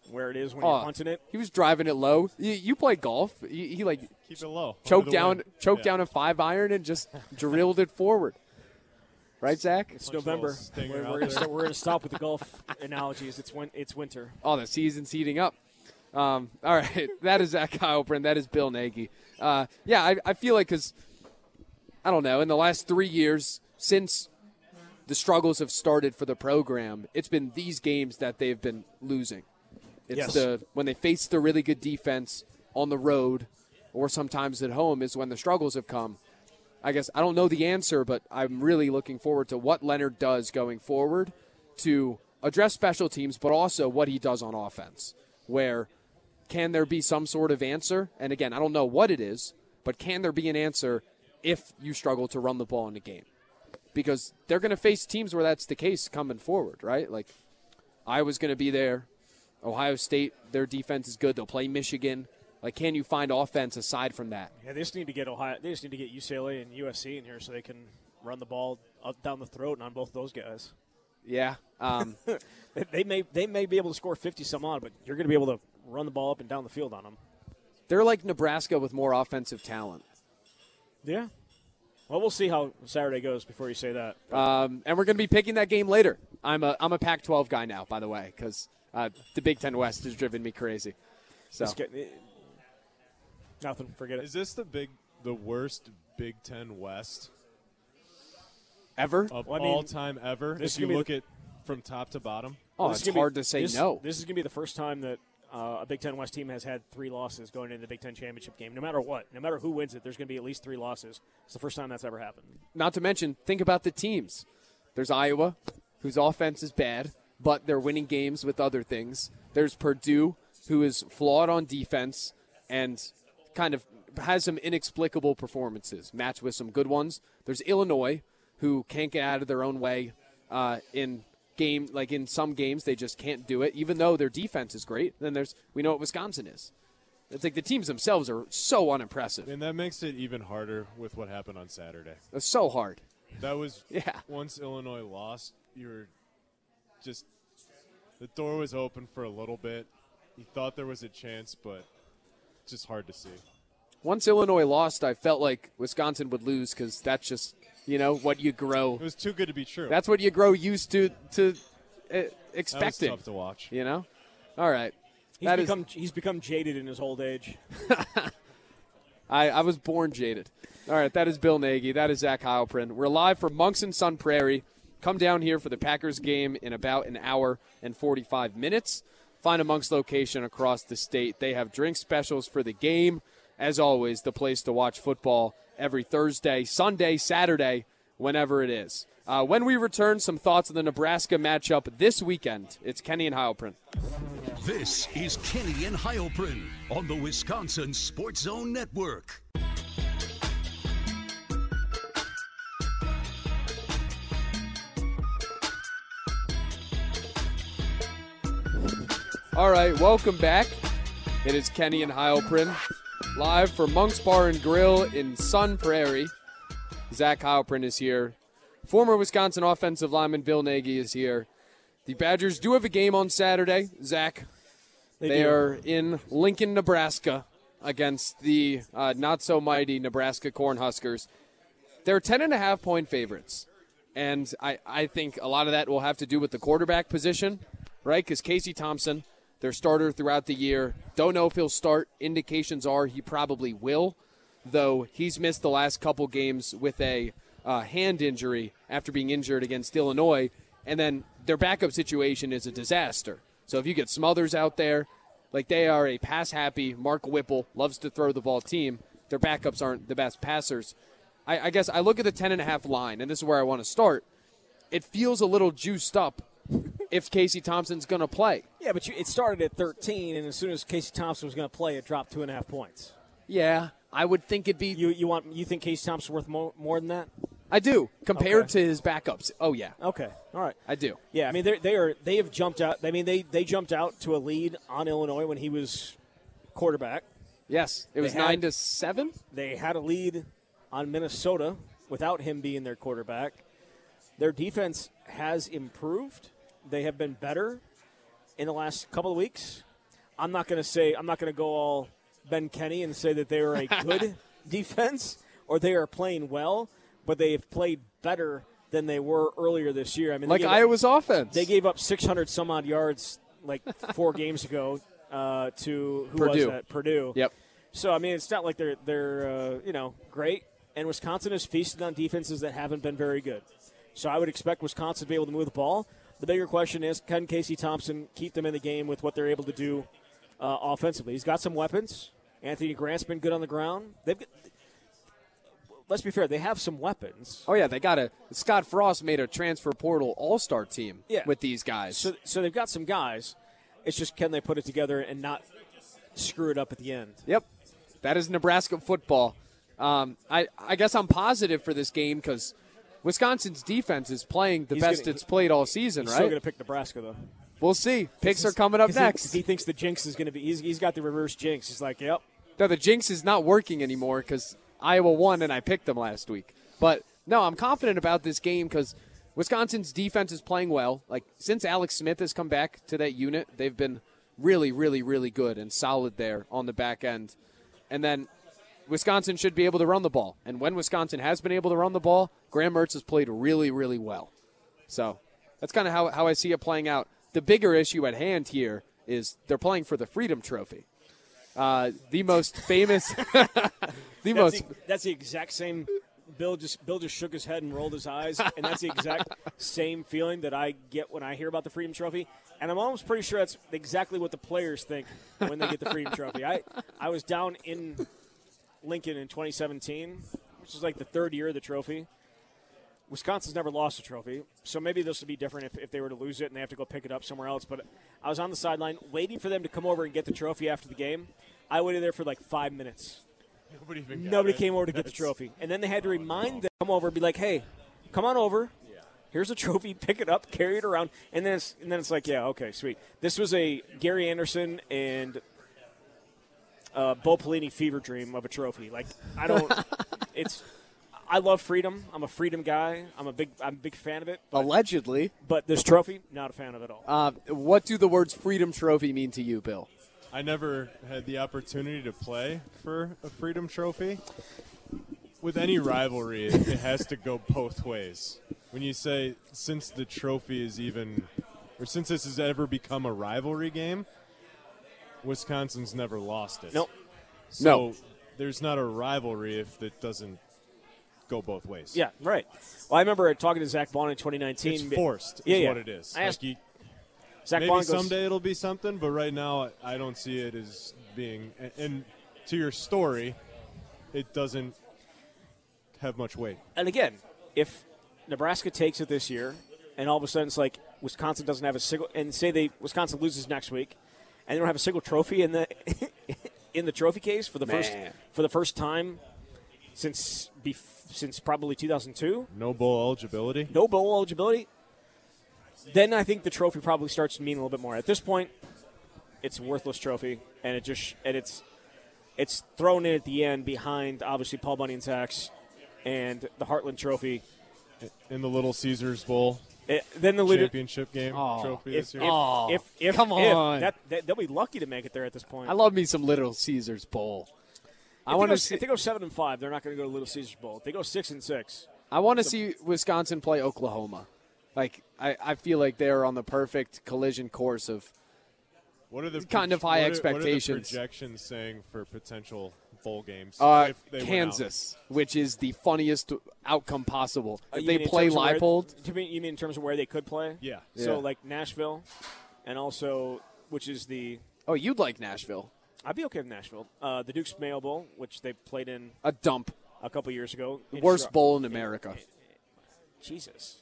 where it is when Oh, you're punting it, He was driving it low. You, you play golf. He, he like Keep it low. choked down, wind. choked Yeah. down a five iron and just drilled it forward. Right, Zach? it's Punch November. We're, we're, gonna we're gonna stop with the golf analogies. It's win, it's winter. Oh, the season's heating up. Um, all right, that is Zach Heilprin. That is Bill Nagy. Uh, yeah, I, I feel like because I don't know, in the last three years since the struggles have started for the program, it's been these games that they've been losing. It's Yes. the when they face the really good defense on the road, or sometimes at home, is when the struggles have come. I guess I don't know the answer, but I'm really looking forward to what Leonhard does going forward to address special teams, but also what he does on offense. Where can there be some sort of answer? And again, I don't know what it is, but can there be an answer if you struggle to run the ball in a game? Because they're going to face teams where that's the case coming forward, right? Like Iowa's going to be there. Ohio State, their defense is good. They'll play Michigan. Like, can you find offense aside from that? Yeah, they just need to get Ohio. They just need to get UCLA and USC in here so they can run the ball up down the throat and on both those guys. Yeah. Um, They, they may they may be able to score fifty some odd, but you're going to be able to run the ball up and down the field on them. they're like Nebraska with more offensive talent. Yeah. Well, we'll see how Saturday goes before you say that. Um, and we're going to be picking that game later. I'm a I'm a Pac-12 guy now, by the way, because uh, the Big Ten West has driven me crazy. So Let's get- eh, nothing. Forget it. Is this the big, the worst Big Ten West ever? of Well, I mean, all time ever? this If you gonna be look at from top to bottom, oh, it's gonna be- hard to say this- no. This is going to be the first time that uh, a Big Ten West team has had three losses going into the Big Ten championship game. No matter what, no matter who wins it, there's going to be at least three losses. It's the first time that's ever happened. Not to mention, think about the teams. There's Iowa, whose offense is bad, but they're winning games with other things. There's Purdue, who is flawed on defense and kind of has some inexplicable performances, matched with some good ones. There's Illinois, who can't get out of their own way uh, in game, like in some games they just can't do it, even though their defense is great. Then there's we know what Wisconsin is. It's like the teams themselves are so unimpressive. and that makes it even harder with what happened on Saturday. It's so hard. That was Yeah. Once Illinois lost, you were just the door was open for a little bit. You thought there was a chance, but it's just hard to see. Once Illinois lost, I felt like Wisconsin would lose because that's just you know what you grow. It was too good to be true. That's what you grow used to to uh, that was expecting. tough to watch. You know. All right. He's That is- become he's become jaded in his old age. I, I was born jaded. All right, that is Bill Nagy. That is Zach Heilprin. We're live from Monk's and Sun Prairie. Come down here for the Packers game in about an hour and 45 minutes. Find a Monk's location across the state. They have drink specials for the game. As always, the place to watch football every Thursday, Sunday, Saturday, whenever it is. Uh, when we return, some thoughts on the Nebraska matchup this weekend. It's Kenny and Heilprin. This is Kenny and Heilprin on the Wisconsin Sports Zone Network. All right, welcome back. It is Kenny and Heilprin, live from Monk's Bar and Grill in Sun Prairie. Zach Heilprin is here. Former Wisconsin offensive lineman Bill Nagy is here. The Badgers do have a game on Saturday. Zach, they, do. are in Lincoln, Nebraska, against the uh, not so mighty Nebraska Cornhuskers. They're ten and a half point favorites, and I, I think a lot of that will have to do with the quarterback position, right? Because Casey Thompson, their starter throughout the year, don't know if he'll start. Indications are he probably will, though he's missed the last couple games with a uh, hand injury after being injured against Illinois, and then their backup situation is a disaster. So if you get Smothers out there, like they are a pass happy Mark Whipple loves to throw the ball team. Their backups aren't the best passers. I, I guess I look at the ten and a half line, and this is where I want to start. It feels a little juiced up if Casey Thompson's going to play. Yeah, but you, it started at 13, and as soon as Casey Thompson was going to play, it dropped two and a half points. Yeah, I would think it'd be. You you want you think Casey Thompson's worth more, more than that? I do compared Okay. to his backups. Oh yeah, Okay, all right. I do. Yeah, I mean they they are they have jumped out. I mean they they jumped out to a lead on Illinois when he was quarterback. Yes, it was had- nine to seven. They had a lead on Minnesota without him being their quarterback. Their defense has improved. They have been better in the last couple of weeks. I'm not going to say I'm not going to go all Ben Kenny and say that they are a good defense or they are playing well, but they have played better than they were earlier this year. I mean, Like gave up- Iowa's offense. they gave up 600 some odd yards like four games ago uh, to who was Purdue. that? Purdue. Yep. So I mean, it's not like they're they're uh, you know great, and Wisconsin has feasted on defenses that haven't been very good. So I would expect Wisconsin to be able to move the ball. The bigger question is, can Casey Thompson keep them in the game with what they're able to do uh, offensively? He's got some weapons. Anthony Grant's been good on the ground. They've got, let's be fair, they have some weapons. Oh yeah, they got a Scott Frost made a transfer portal All Star team Yeah. with these guys. So, so they've got some guys. It's just can they put it together and not screw it up at the end? Yep, that is Nebraska football. Um, I I guess I'm positive for this game because Wisconsin's defense is playing the He's best gonna- it's played all season. Right? still going to pick Nebraska though. we'll see. Picks are coming up 'Cause he- next. He, thinks the jinx is going to be. He's, he's got the reverse jinx. He's like, yep. No, the jinx is not working anymore because Iowa won and I picked them last week. But no, I'm confident about this game because Wisconsin's defense is playing well. Like since Alex Smith has come back to that unit, they've been really, really, really good and solid there on the back end. And then Wisconsin should be able to run the ball. And when Wisconsin has been able to run the ball, Graham Mertz has played really, really well. So that's kind of how, how I see it playing out. The bigger issue at hand here is they're playing for the Freedom Trophy. Uh, the most famous, the That's most the, that's the exact same. Bill just Bill just shook his head and rolled his eyes, and that's the exact same feeling that I get when I hear about the Freedom Trophy. And I'm almost pretty sure that's exactly what the players think when they get the Freedom Trophy. I I was down in Lincoln in 2017, which is like the third year of the trophy. Wisconsin's never lost a trophy, so maybe this would be different if, if they were to lose it and they have to go pick it up somewhere else. But I was on the sideline waiting for them to come over and get the trophy after the game. I waited there for like five minutes. Nobody even Nobody came over to get the trophy, and then they had to oh, remind them to come over and be like, "Hey, come on over. Here's a trophy. Pick it up, carry it around." And then it's, and then it's like, "Yeah, okay, sweet." This was a Gary Anderson and uh, Bo Pelini fever dream of a trophy. Like I don't. it's. I love freedom. I'm a freedom guy. I'm a big. I'm a big fan of it. allegedly. But this trophy, not a fan of it at all. Uh, what do the words Freedom Trophy mean to you, Bill? I never had the opportunity to play for a Freedom Trophy. With any rivalry, it, it has to go both ways. When you say since the trophy is even, or since this has ever become a rivalry game, Wisconsin's never lost it. Nope. So No. there's not a rivalry if it doesn't go both ways. Yeah, right. Well, I remember talking to Zach Bond in 2019. It's forced. Is Yeah, yeah. what it is. I asked- like you, Zach maybe Bond goes, someday it'll be something, but right now I don't see it as being. And, and to your story, it doesn't have much weight. and again, if Nebraska takes it this year, and all of a sudden it's like Wisconsin doesn't have a single, and say they Wisconsin loses next week, and they don't have a single trophy in the in the trophy case for the first for the first time since bef- since probably 2002, No bowl eligibility. no bowl eligibility. Then I think the trophy probably starts to mean a little bit more. At this point, it's a worthless trophy, and it just and it's it's thrown in at the end behind obviously Paul Bunyan's axe and the Heartland Trophy. in the Little Caesars Bowl It, then the leader, championship game Oh, trophy if, this if, year. Oh, if, if, come if, on. that, that, they'll be lucky to make it there at this point. I love me some Little Caesars Bowl. I If want they to go, see. if they go seven and five, they're not going to go to Little Caesars Bowl. If they go six and six, I want to see Wisconsin play Oklahoma. Like I, I feel like they're on the perfect collision course of what are the kind of high what are- expectations. What are the projections saying for potential bowl games? uh, if they? Kansas, which is the funniest outcome possible. Uh, they play terms where- Leipold, you mean, you mean in terms of where they could play? Yeah. So Yeah. like Nashville, and also which is the oh, you'd like Nashville. I'd be okay with Nashville. Uh, the Duke's Mayo Bowl, which they played in A dump. a couple years ago. in Worst Char- bowl in America. Jesus.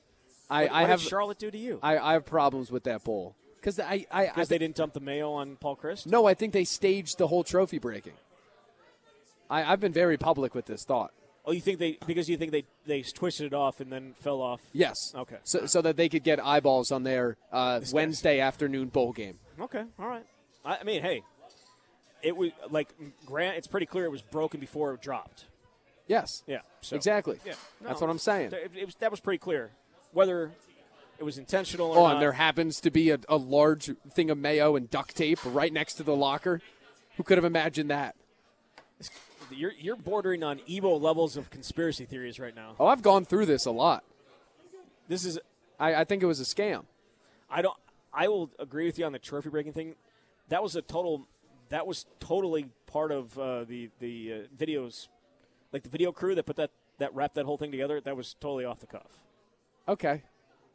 I, What, I what have did Charlotte do to you? I, I have problems with that bowl because I I, I Because they didn't dump the mayo on Paul Chryst. no I think they staged the whole trophy breaking. I, I've been very public with this thought. Oh, you think they because you think they they twisted it off and then fell off? Yes. Okay. So, so that they could get eyeballs on their uh, Wednesday afternoon bowl game. Okay. All right. I, I mean, hey, it was like Grant. It's pretty clear it was broken before it dropped. Yes. Yeah. So, Exactly. Yeah. That's what I'm saying. It, it was, that was pretty clear. Whether it was intentional or Oh, not. and there happens to be a, a large thing of mayo and duct tape right next to the locker. Who could have imagined that? You're you're bordering on Evo levels of conspiracy theories right now. Oh, I've gone through this a lot. This is I, I think it was a scam. I don't. I will agree with you on the trophy breaking thing. That was a total. That was totally part of uh, the the uh, videos, like the video crew that put that that wrapped that whole thing together. That was totally off the cuff. Okay,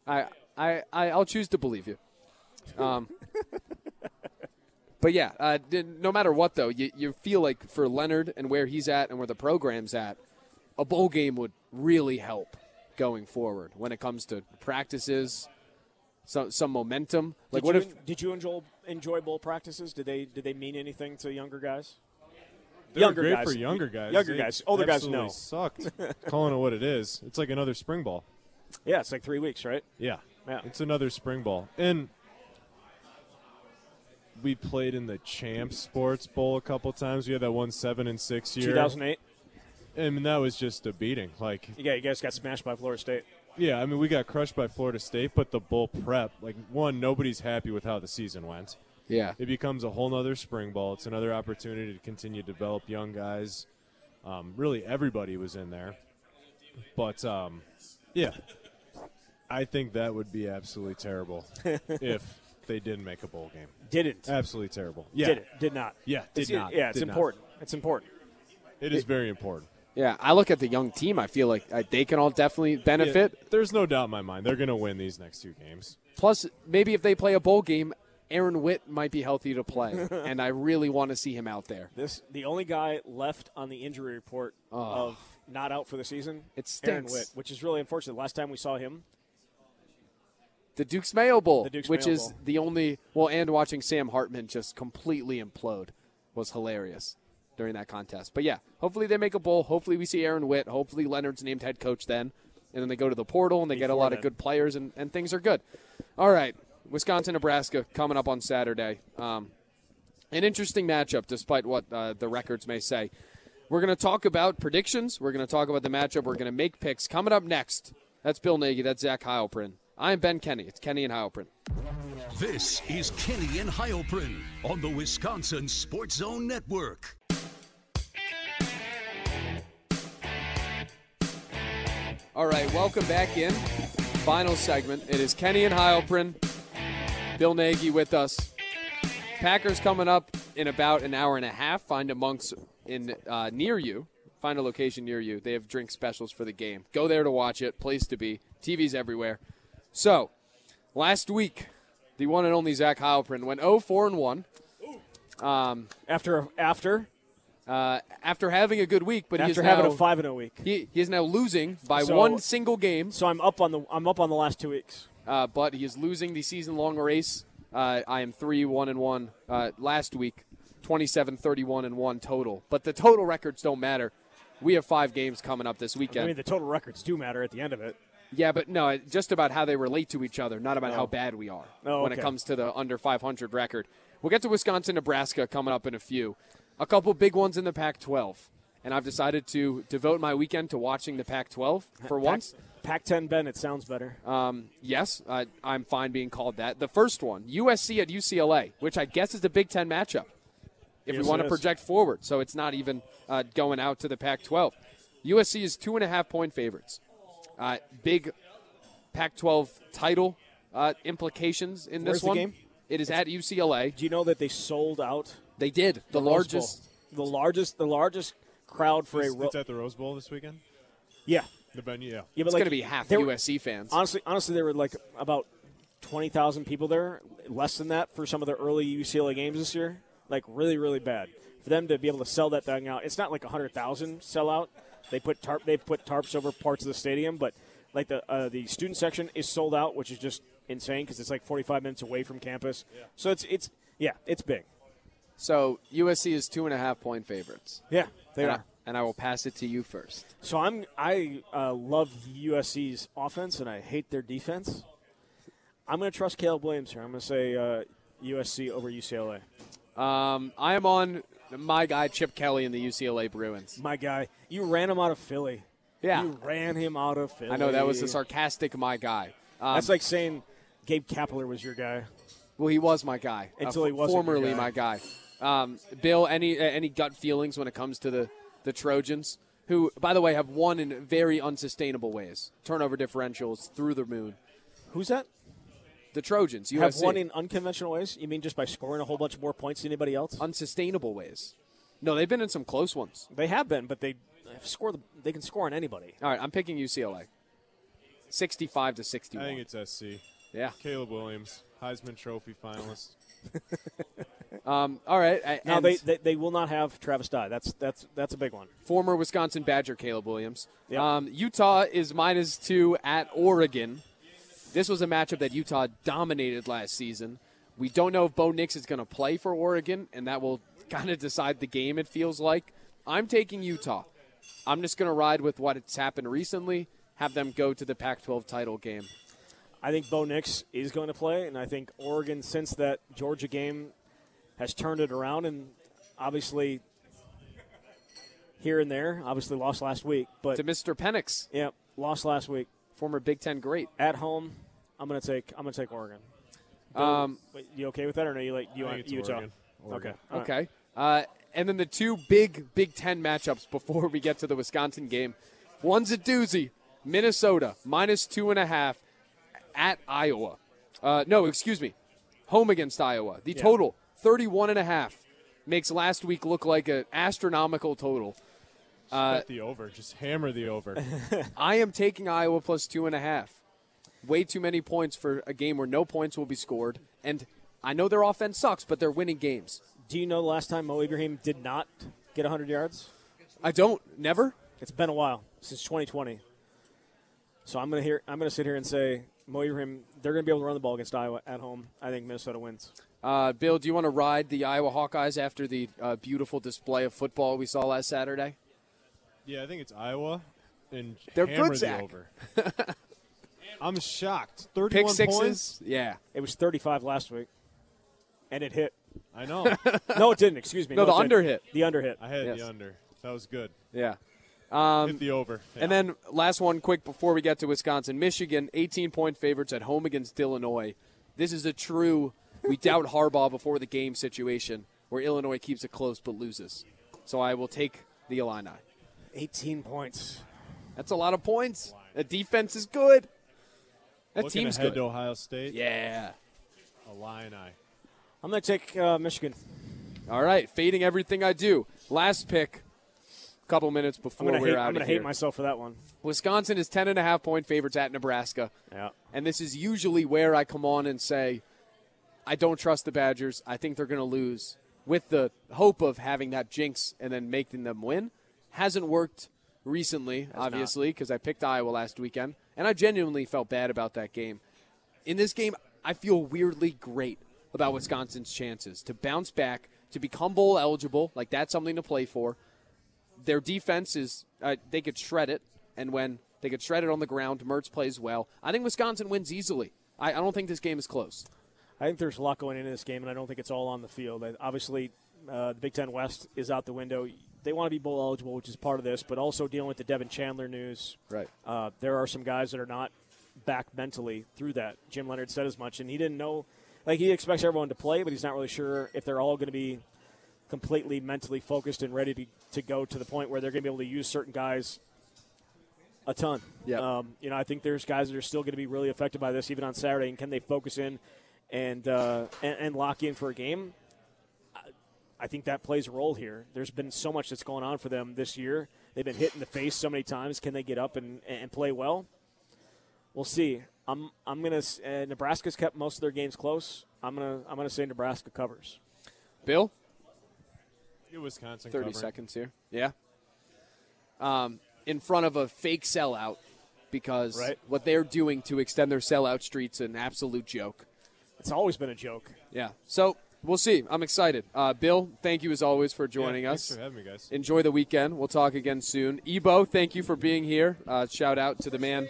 I I, I I'll choose to believe you. Um, but yeah, uh, no matter what though, you you feel like for Leonhard and where he's at and where the program's at, a bowl game would really help going forward when it comes to practices, some some momentum. Like did what you, if did you enjoy enjoy bowl practices? Did they did they mean anything to younger guys? They're Younger great guys. for younger guys. Younger They guys. Older guys, absolutely no. Sucked. Calling it what it is. It's like another spring ball. Yeah, it's like three weeks, right? Yeah. Yeah. It's another spring ball. And we played in the Champ Sports Bowl a couple times. We had that one seven and six year. Two thousand eight. I mean, that was just a beating. Like, Yeah, you guys got smashed by Florida State. yeah, I mean, we got crushed by Florida State, but the bowl prep, like, one, nobody's happy with how the season went. yeah It becomes a whole nother spring ball. It's another opportunity to continue to develop young guys. Um, really, everybody was in there. But, um, yeah, I think that would be absolutely terrible if they didn't make a bowl game. Didn't. Absolutely terrible. Yeah. Did it? Did not. Yeah, did It's- not. Yeah, it's Did not. important. It's important. It is very important. yeah. I look at the young team. I feel like uh, they can all definitely benefit. Yeah, there's no doubt in my mind they're going to win these next two games. Plus, maybe if they play a bowl game, Aaron Witt might be healthy to play, and I really want to see him out there. This the only guy left on the injury report of not out for the season. Oh. It Aaron stinks. Witt, which is really unfortunate. Last time we saw him, The Duke's Mayo Bowl, The Duke's which Mayo is Bowl. the only well, and watching Sam Hartman just completely implode was hilarious during that contest. But yeah, hopefully they make a bowl. Hopefully we see Aaron Witt. Hopefully Leonhard's named head coach then, and then they go to the portal and they get a Before lot of good players and, and things are good. All right, Wisconsin, Nebraska coming up on Saturday. Um, an interesting matchup, despite what uh, the records may say. We're going to talk about predictions. We're going to talk about the matchup. We're going to make picks. Coming up next, that's Bill Nagy. That's Zach Heilprin. I'm Ben Kenny. It's Kenny and Heilprin. This is Kenny and Heilprin on the Wisconsin Sports Zone Network. All right, welcome back in. Final segment. It is Kenny and Heilprin. Bill Nagy with us. Packers coming up in about an hour and a half. Find a Monk's in uh, near you. Find a location near you. They have drink specials for the game. Go there to watch it. Place to be. TVs everywhere. So, last week, the one and only Zach Heilprin went 0 4 and 1 after after uh, after having a good week, but he is after having now, a five and a week. he, he is now losing by So- one single game. So I'm up on the I'm up on the last two weeks. uh, but he is losing the season long race. Uh, I am 3 1 and 1 uh, last week, 27 31 and 1 total. But the total records don't matter. We have five games coming up this weekend. I mean, the total records do matter at the end of it. Yeah, but no, just about how they relate to each other, not about how bad we are Oh, when it comes to the under 500 record. We'll get to Wisconsin, Nebraska coming up in a few. A couple big ones in the Pac 12. And I've decided to devote my weekend to watching the Pac 12 for once. Pac-10 Ben, it sounds better. Um, yes, I, I'm fine being called that. The first one, USC at UCLA, which I guess is a Big Ten matchup. If Yes, we want to project forward, so it's not even uh, going out to the Pac-12. USC is two and a half point favorites. Uh, big Pac-12 title uh, implications in Where's this the one. game? It is at UCLA. Do you know that they sold out They did the, Rose Bowl? largest. the largest, the largest crowd for It's, a ro- it's at the Rose Bowl this weekend. yeah. The venue, yeah. Yeah, but It's like, going to be half there were- USC fans. Honestly, honestly, there were like about twenty thousand people there, less than that for some of the early UCLA games this year. Like really, really bad for them to be able to sell that thing out. It's not like a hundred thousand sell out. They put tarp, they've put tarps over parts of the stadium, but like the uh, the student section is sold out, which is just insane because it's like 45 minutes away from campus. So it's it's yeah, it's big. So USC is two and a half point favorites. Yeah, they and I, are. and I will pass it to you first. So I'm I uh, love USC's offense and I hate their defense. I'm going to trust Caleb Williams here. I'm going to say uh, USC over UCLA. Um, I am on my guy Chip Kelly in the UCLA Bruins. My guy, you ran him out of Philly. Yeah, You ran him out of Philly. I know that was a sarcastic my guy. Um, That's like saying Gabe Kapler was your guy. well, he was my guy uh, Until he wasn't formerly guy. my guy. Um, Bill, any uh, any gut feelings when it comes to the the Trojans, who by the way have won in very unsustainable ways. Turnover differentials through the moon. Who's that? The Trojans, USC, Have won in unconventional ways? You mean just by scoring a whole bunch more points than anybody else? unsustainable ways. No, they've been in some close ones. They have been, but they score. The, they can score on anybody. All right, I'm picking UCLA. 65 to sixty-one. I think it's SC. yeah. Caleb Williams, Heisman Trophy finalist. Um, all right. a- Now they, they they will not have Travis Dye. That's that's that's a big one. former Wisconsin Badger Caleb Williams. Yep. Um, Utah is minus two at Oregon. This was a matchup that Utah dominated last season. We don't know if Bo Nix is going to play for Oregon, and that will kind of decide the game. It feels like I'm taking Utah. I'm just going to ride with what has happened recently. Have them go to the Pac-12 title game. I think Bo Nix is going to play, and I think Oregon, since that Georgia game, has turned it around, and obviously here and there, obviously lost last week, but To Mr. Penix, yeah, lost last week former Big Ten great. at home. I'm going to take I'm going to take Oregon. Bill, Um, wait, you okay with that, or no? You like you I want think it's Utah? Oregon. Oregon. Okay, all right. Okay. Uh, and then the two big Big Ten matchups before we get to the Wisconsin game. One's a doozy. Minnesota minus two and a half at Iowa. Uh, no, excuse me. Home against Iowa. The Yeah. total 31 and a half makes last week look like an astronomical total. Uh, Bet the over. Just hammer the over. I am taking Iowa plus two and a half. Way too many points for a game where no points will be scored. And I know their offense sucks, but they're winning games. Do you know the last time Mo Ibrahim did not get 100 yards? I don't. Never. It's been a while since 2020. So I'm gonna hear. I'm gonna sit here and say Mo Ibrahim. They're gonna be able to run the ball against Iowa at home. I think Minnesota wins. Uh, Bill, do you want to ride the Iowa Hawkeyes after the uh, beautiful display of football we saw last Saturday? Yeah, I think it's Iowa. And They're hammer good, the Zach. over. I'm shocked. Pick 31 sixes? points. Yeah. It was 35 last week, and it hit. I know. No, it didn't. Excuse me. No, the it didn't. under hit. The under hit. I had Yes. the under. That was good. Yeah. Hit um, the over. And then last one, quick before we get to Wisconsin, Michigan, 18 point favorites at home against Illinois. This is a true we doubt Harbaugh before the game situation where Illinois keeps it close but loses. So I will take the Illini. 18 points. That's a lot of points. The defense is good. That Looking team's ahead good. to Ohio State. Yeah. Illini. I'm gonna take uh, Michigan. All right, fading everything I do. Last pick. A couple minutes before we're hate. out I'm gonna of here. hate myself for that one. Wisconsin is ten and a half point favorites at Nebraska, Yeah. and this is usually where I come on and say, I don't trust the Badgers. I think they're going to lose, with the hope of having that jinx and then making them win. Hasn't worked recently, obviously, because I picked Iowa last weekend, and I genuinely felt bad about that game. In this game, I feel weirdly great about Wisconsin's chances to bounce back, to become bowl eligible. Like that's something to play for. Their defense is uh, they could shred it, and when they could shred it on the ground, Mertz plays well. I think Wisconsin wins easily. I, I don't think this game is close. I think there's a lot going into this game, and I don't think it's all on the field. I- Obviously, uh, the Big Ten West is out the window. They want to be bowl eligible, which is part of this, but also dealing with the Devin Chandler news. Right. Uh, there are some guys that are not back mentally through that. Jim Leonhard said as much, and he didn't know. Like he expects everyone to play, but he's not really sure if they're all going to be completely mentally focused and ready to, to go to the point where they're going to be able to use certain guys a ton. Yep. Um, you know, I think there's guys that are still going to be really affected by this even on Saturday. And can they focus in and uh, and, and lock in for a game? I- I think that plays a role here. There's been so much that's going on for them this year. They've been hit in the face so many times. Can they get up and, and play well? We'll see. I'm I'm gonna. Uh, Nebraska's kept most of their games close. I'm gonna I'm gonna say Nebraska covers. Bill, Get Wisconsin. thirty covering. seconds here. Yeah. Um, in front of a fake sellout because Right. what they're doing to extend their sellout street's an absolute joke. It's always been a joke. Yeah. So we'll see. I'm excited. Uh, Bill, thank you as always for joining Yeah, us. Thanks for having me, guys. Enjoy the weekend. We'll talk again soon. Ebo, thank you for being here. Uh, shout out to the man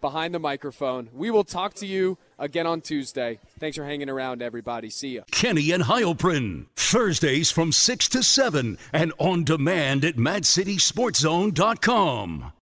behind the microphone. We will talk to you again on Tuesday. Thanks for hanging around, everybody. See ya. Kenny and Heilprin. Thursdays from 6 to 7 and on demand at MadCitySportZone.com.